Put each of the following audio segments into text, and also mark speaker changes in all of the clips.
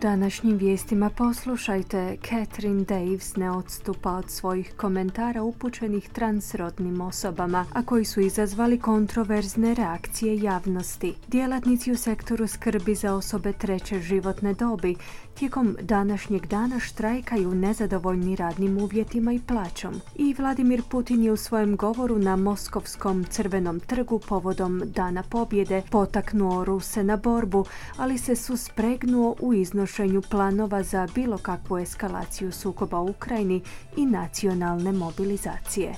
Speaker 1: Današnjim vijestima poslušajte Catherine Daves ne odstupa od svojih komentara upućenih transrodnim osobama, a koji su izazvali kontroverzne reakcije javnosti. Djelatnici u sektoru skrbi za osobe treće životne dobi tijekom današnjeg dana štrajkaju nezadovoljni radnim uvjetima i plaćom. I Vladimir Putin je u svojem govoru na Moskovskom crvenom trgu povodom Dana pobjede potaknuo Ruse na borbu, ali se suspregnuo u iznošenju planova za bilo kakvu eskalaciju sukoba u Ukrajini i nacionalne mobilizacije.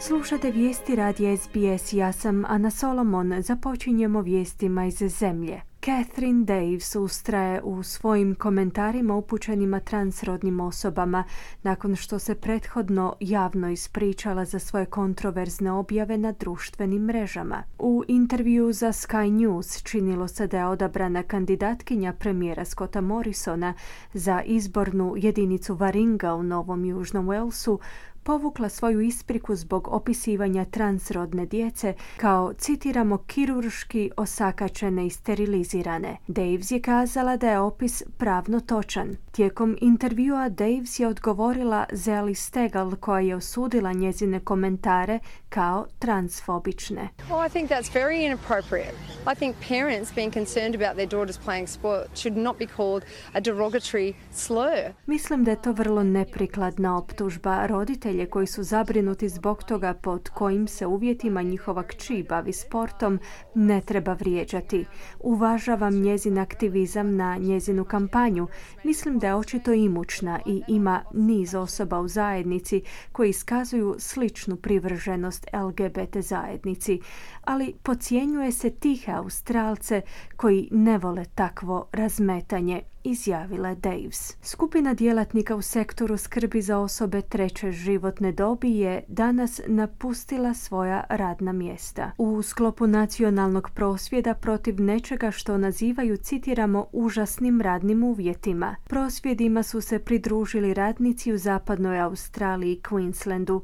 Speaker 1: Slušate vijesti radi SBS, ja sam Ana Solomon, započinjemo vijestima iz zemlje. Catherine Daves ustraje u svojim komentarima upućenima transrodnim osobama nakon što se prethodno javno ispričala za svoje kontroverzne objave na društvenim mrežama. U intervju za Sky News činilo se da je odabrana kandidatkinja premijera Scotta Morrisona za izbornu jedinicu Varinga u Novom Južnom Walesu povukla svoju ispriku zbog opisivanja transrodne djece kao, citiramo, kirurški osakačene i sterilizirane. Daves je kazala da je opis pravno točan. Tijekom intervjua Daves je odgovorila Zeli Stegal koja je osudila njezine komentare kao transfobične.
Speaker 2: Oh, I think that's very inappropriate. I think parents being concerned about their daughters playing sport should not be called a derogatory slur.
Speaker 1: Mislim da je to vrlo neprikladna optužba. Roditelje koji su zabrinuti zbog toga pod kojim se uvjetima njihova kći bavi sportom ne treba vrijeđati. Uvažavam njezin aktivizam na njezinu kampanju. Mislim da je očito imućna i ima niz osoba u zajednici koji iskazuju sličnu privrženost LGBT zajednici, ali pocijenjuje se tihe Australce koji ne vole takvo razmetanje izjavila je Daves. Skupina djelatnika u sektoru skrbi za osobe treće životne dobi je danas napustila svoja radna mjesta. U sklopu nacionalnog prosvjeda protiv nečega što nazivaju, citiramo, užasnim radnim uvjetima. Prosvjedima su se pridružili radnici u zapadnoj Australiji i Queenslandu,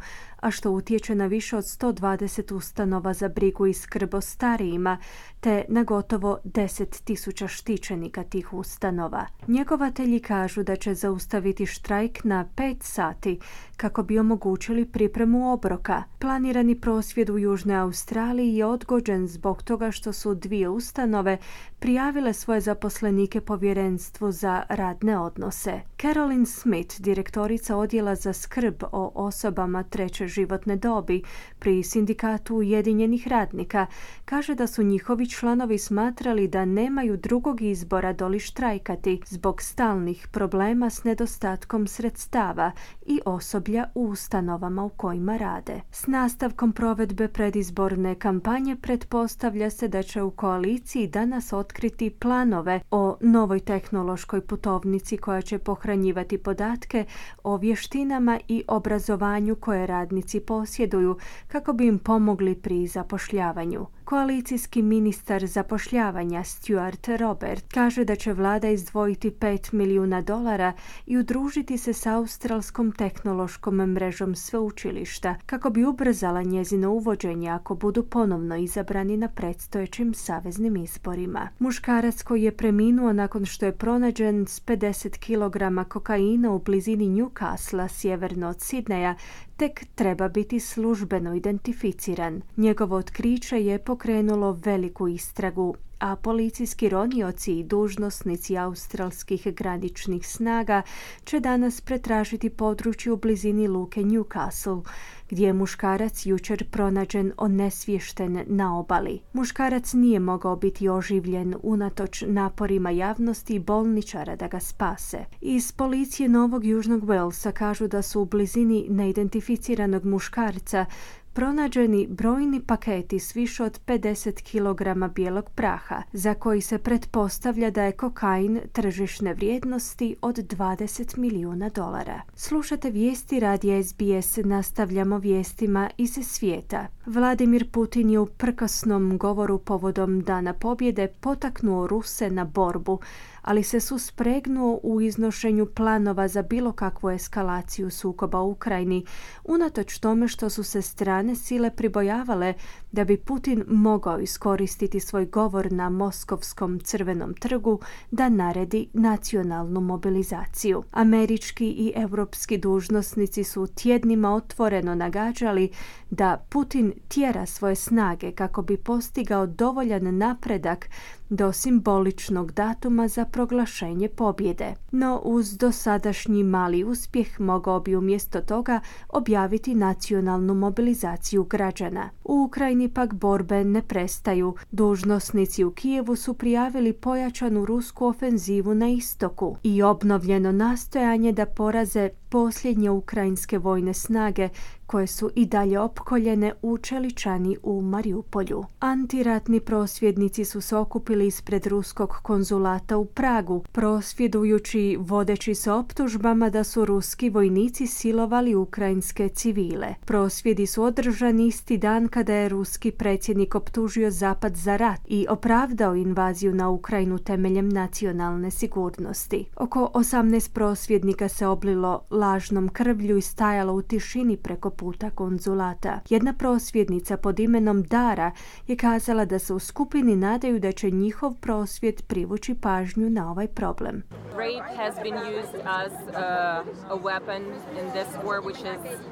Speaker 1: a što utječe na više od 120 ustanova za brigu i skrb o starijima, te na gotovo 10.000 štićenika tih ustanova. Njegovatelji kažu da će zaustaviti štrajk na 5 sati kako bi omogućili pripremu obroka. Planirani prosvjed u Južnoj Australiji je odgođen zbog toga što su dvije ustanove prijavile svoje zaposlenike povjerenstvu za radne odnose. Carolyn Smith, direktorica odjela za skrb o osobama treće životne dobi pri sindikatu Ujedinjenih radnika, kaže da su njihovi članovi smatrali da nemaju drugog izbora doli štrajkati zbog stalnih problema s nedostatkom sredstava i osoblja u ustanovama u kojima rade. S nastavkom provedbe predizborne kampanje pretpostavlja se da će u koaliciji danas otkriti planove o novoj tehnološkoj putovnici koja će pohranjivati podatke o vještinama i obrazovanju koje radnici posjeduju kako bi im pomogli pri zapošljavanju. Koalicijski ministar zapošljavanja Stuart Robert kaže da će vlada izdvojiti 5 milijuna dolara i udružiti se s australskom tehnološkom mrežom sveučilišta kako bi ubrzala njezino uvođenje ako budu ponovno izabrani na predstojećim saveznim izborima. Muškarac koji je preminuo nakon što je pronađen s 50 kg kokaina u blizini Newcastle, sjeverno od Sidneja, tek treba biti službeno identificiran. Njegovo otkriće je pokrenulo veliku istragu, a policijski ronioci i dužnosnici australskih graničnih snaga će danas pretražiti područje u blizini luke Newcastle, gdje je muškarac jučer pronađen onesvješten na obali. Muškarac nije mogao biti oživljen unatoč naporima javnosti i bolničara da ga spase. Iz policije Novog Južnog Walesa kažu da su u blizini neidentificiranog muškarca pronađeni brojni paketi s više od 50 kg bijelog praha, za koji se pretpostavlja da je kokain tržišne vrijednosti od 20 milijuna dolara. Slušate vijesti radi SBS, nastavljamo vijestima iz svijeta. Vladimir Putin je u prkosnom govoru povodom Dana pobjede potaknuo Ruse na borbu, ali se suspregnuo u iznošenju planova za bilo kakvu eskalaciju sukoba u Ukrajini, unatoč tome što su se strane sile pribojavale da bi Putin mogao iskoristiti svoj govor na Moskovskom crvenom trgu da naredi nacionalnu mobilizaciju. Američki i europski dužnosnici su tjednima otvoreno nagađali da Putin tjera svoje snage kako bi postigao dovoljan napredak do simboličnog datuma za proglašenje pobjede. No uz dosadašnji mali uspjeh mogao bi umjesto toga objaviti nacionalnu mobilizaciju građana. U Ukrajini pak borbe ne prestaju. Dužnosnici u Kijevu su prijavili pojačanu rusku ofenzivu na istoku i obnovljeno nastojanje da poraze posljednje ukrajinske vojne snage koje su i dalje opkoljene u Čeličani u Mariupolju. Antiratni prosvjednici su se okupili ispred ruskog konzulata u Pragu, prosvjedujući vodeći se optužbama da su ruski vojnici silovali ukrajinske civile. Prosvjedi su održani isti dan kada je ruski predsjednik optužio Zapad za rat i opravdao invaziju na Ukrajinu temeljem nacionalne sigurnosti. Oko 18 prosvjednika se oblilo lažnom krvlju i stajalo u tišini preko puta konzulata. Jedna prosvjednica pod imenom Dara je kazala da se u skupini nadaju da će njihov prosvjed privući pažnju na ovaj problem. Rape has been used as a, a weapon in this war which is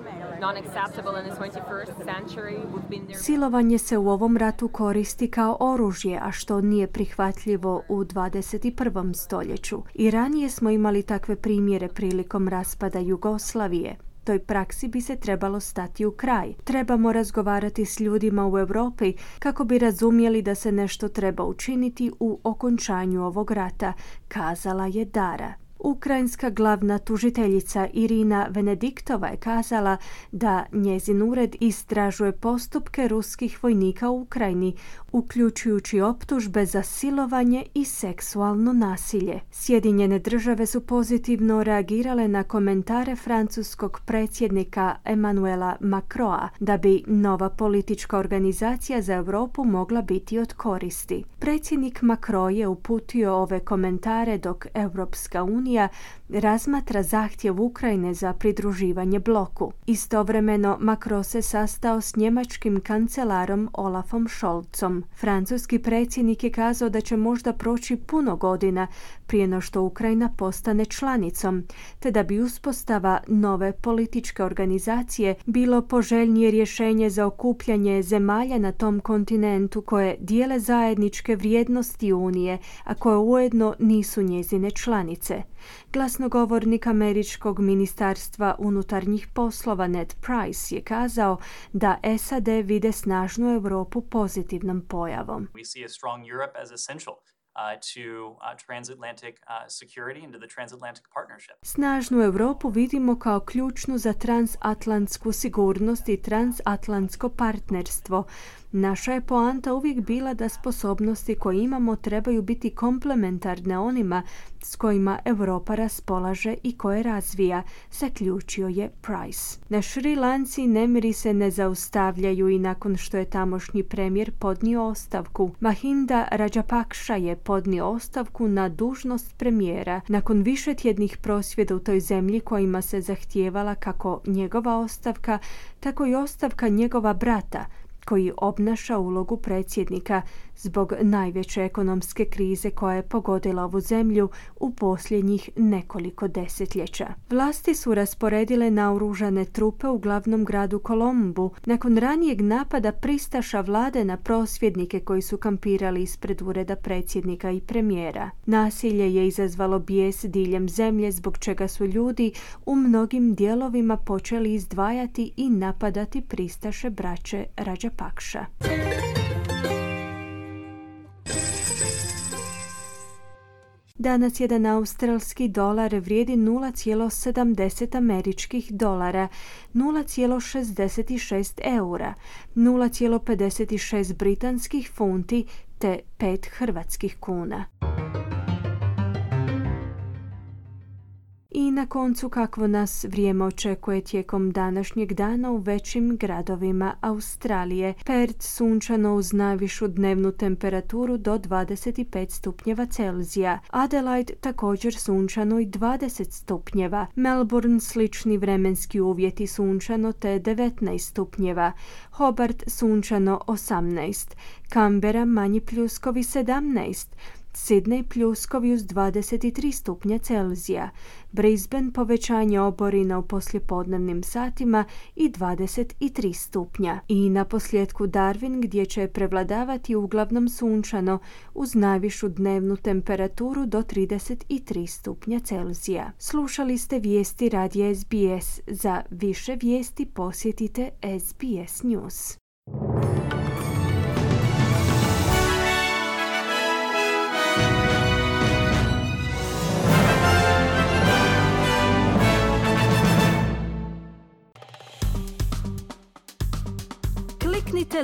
Speaker 1: Silovanje se u ovom ratu koristi kao oružje, a što nije prihvatljivo u 21. stoljeću. I ranije smo imali takve primjere prilikom raspada Jugoslavije. Toj praksi bi se trebalo stati u kraj. Trebamo razgovarati s ljudima u Europi kako bi razumjeli da se nešto treba učiniti u okončanju ovog rata, kazala je Dara. Ukrajinska glavna tužiteljica Irina Venediktova je kazala da njezin ured istražuje postupke ruskih vojnika u Ukrajini, uključujući optužbe za silovanje i seksualno nasilje. Sjedinjene države su pozitivno reagirale na komentare francuskog predsjednika Emanuela Macroa da bi nova politička organizacija za Europu mogla biti od koristi. Predsjednik Macron je uputio ove komentare dok Europska unija unija razmatra zahtjev Ukrajine za pridruživanje bloku. Istovremeno Macron se sastao s njemačkim kancelarom Olafom Scholzom. Francuski predsjednik je kazao da će možda proći puno godina prije no što Ukrajina postane članicom, te da bi uspostava nove političke organizacije bilo poželjnije rješenje za okupljanje zemalja na tom kontinentu koje dijele zajedničke vrijednosti Unije, a koje ujedno nisu njezine članice. Glasnogovornik američkog ministarstva unutarnjih poslova Ned Price je kazao da SAD vide snažnu Europu pozitivnom pojavom. We see a strong Europe as essential Uh, to uh, transatlantic uh, security and to the transatlantic partnership. Snažnu Europu vidimo kao ključnu za transatlantsku sigurnost i transatlantsko partnerstvo. Naša je poanta uvijek bila da sposobnosti koje imamo trebaju biti komplementarne onima s kojima Europa raspolaže i koje razvija, zaključio je Price. Na Šri Lanci nemiri se ne zaustavljaju i nakon što je tamošnji premijer podnio ostavku. Mahinda Rajapakša je podnio ostavku na dužnost premijera nakon više tjednih prosvjeda u toj zemlji kojima se zahtijevala kako njegova ostavka, tako i ostavka njegova brata, koji obnaša ulogu predsjednika zbog najveće ekonomske krize koja je pogodila ovu zemlju u posljednjih nekoliko desetljeća. Vlasti su rasporedile naoružane trupe u glavnom gradu Kolombu nakon ranijeg napada pristaša vlade na prosvjednike koji su kampirali ispred ureda predsjednika i premijera. Nasilje je izazvalo bijes diljem zemlje zbog čega su ljudi u mnogim dijelovima počeli izdvajati i napadati pristaše braće Rajapakša. Danas jedan australski dolar vrijedi 0,70 američkih dolara, 0,66 eura, 0,56 britanskih funti te 5 hrvatskih kuna. I na koncu kakvo nas vrijeme očekuje tijekom današnjeg dana u većim gradovima Australije. Perth sunčano uz najvišu dnevnu temperaturu do 25 stupnjeva Celzija. Adelaide također sunčano i 20 stupnjeva. Melbourne slični vremenski uvjeti sunčano te 19 stupnjeva. Hobart sunčano 18. Canberra manji pljuskovi 17. Sidney pljuskovi uz 23 stupnja Celzija, Brisbane povećanje oborina u poslijepodnevnim satima i 23 stupnja. I na posljedku Darwin gdje će prevladavati uglavnom sunčano uz najvišu dnevnu temperaturu do 33 stupnja Celzija. Slušali ste vijesti radija SBS. Za više vijesti posjetite SBS News.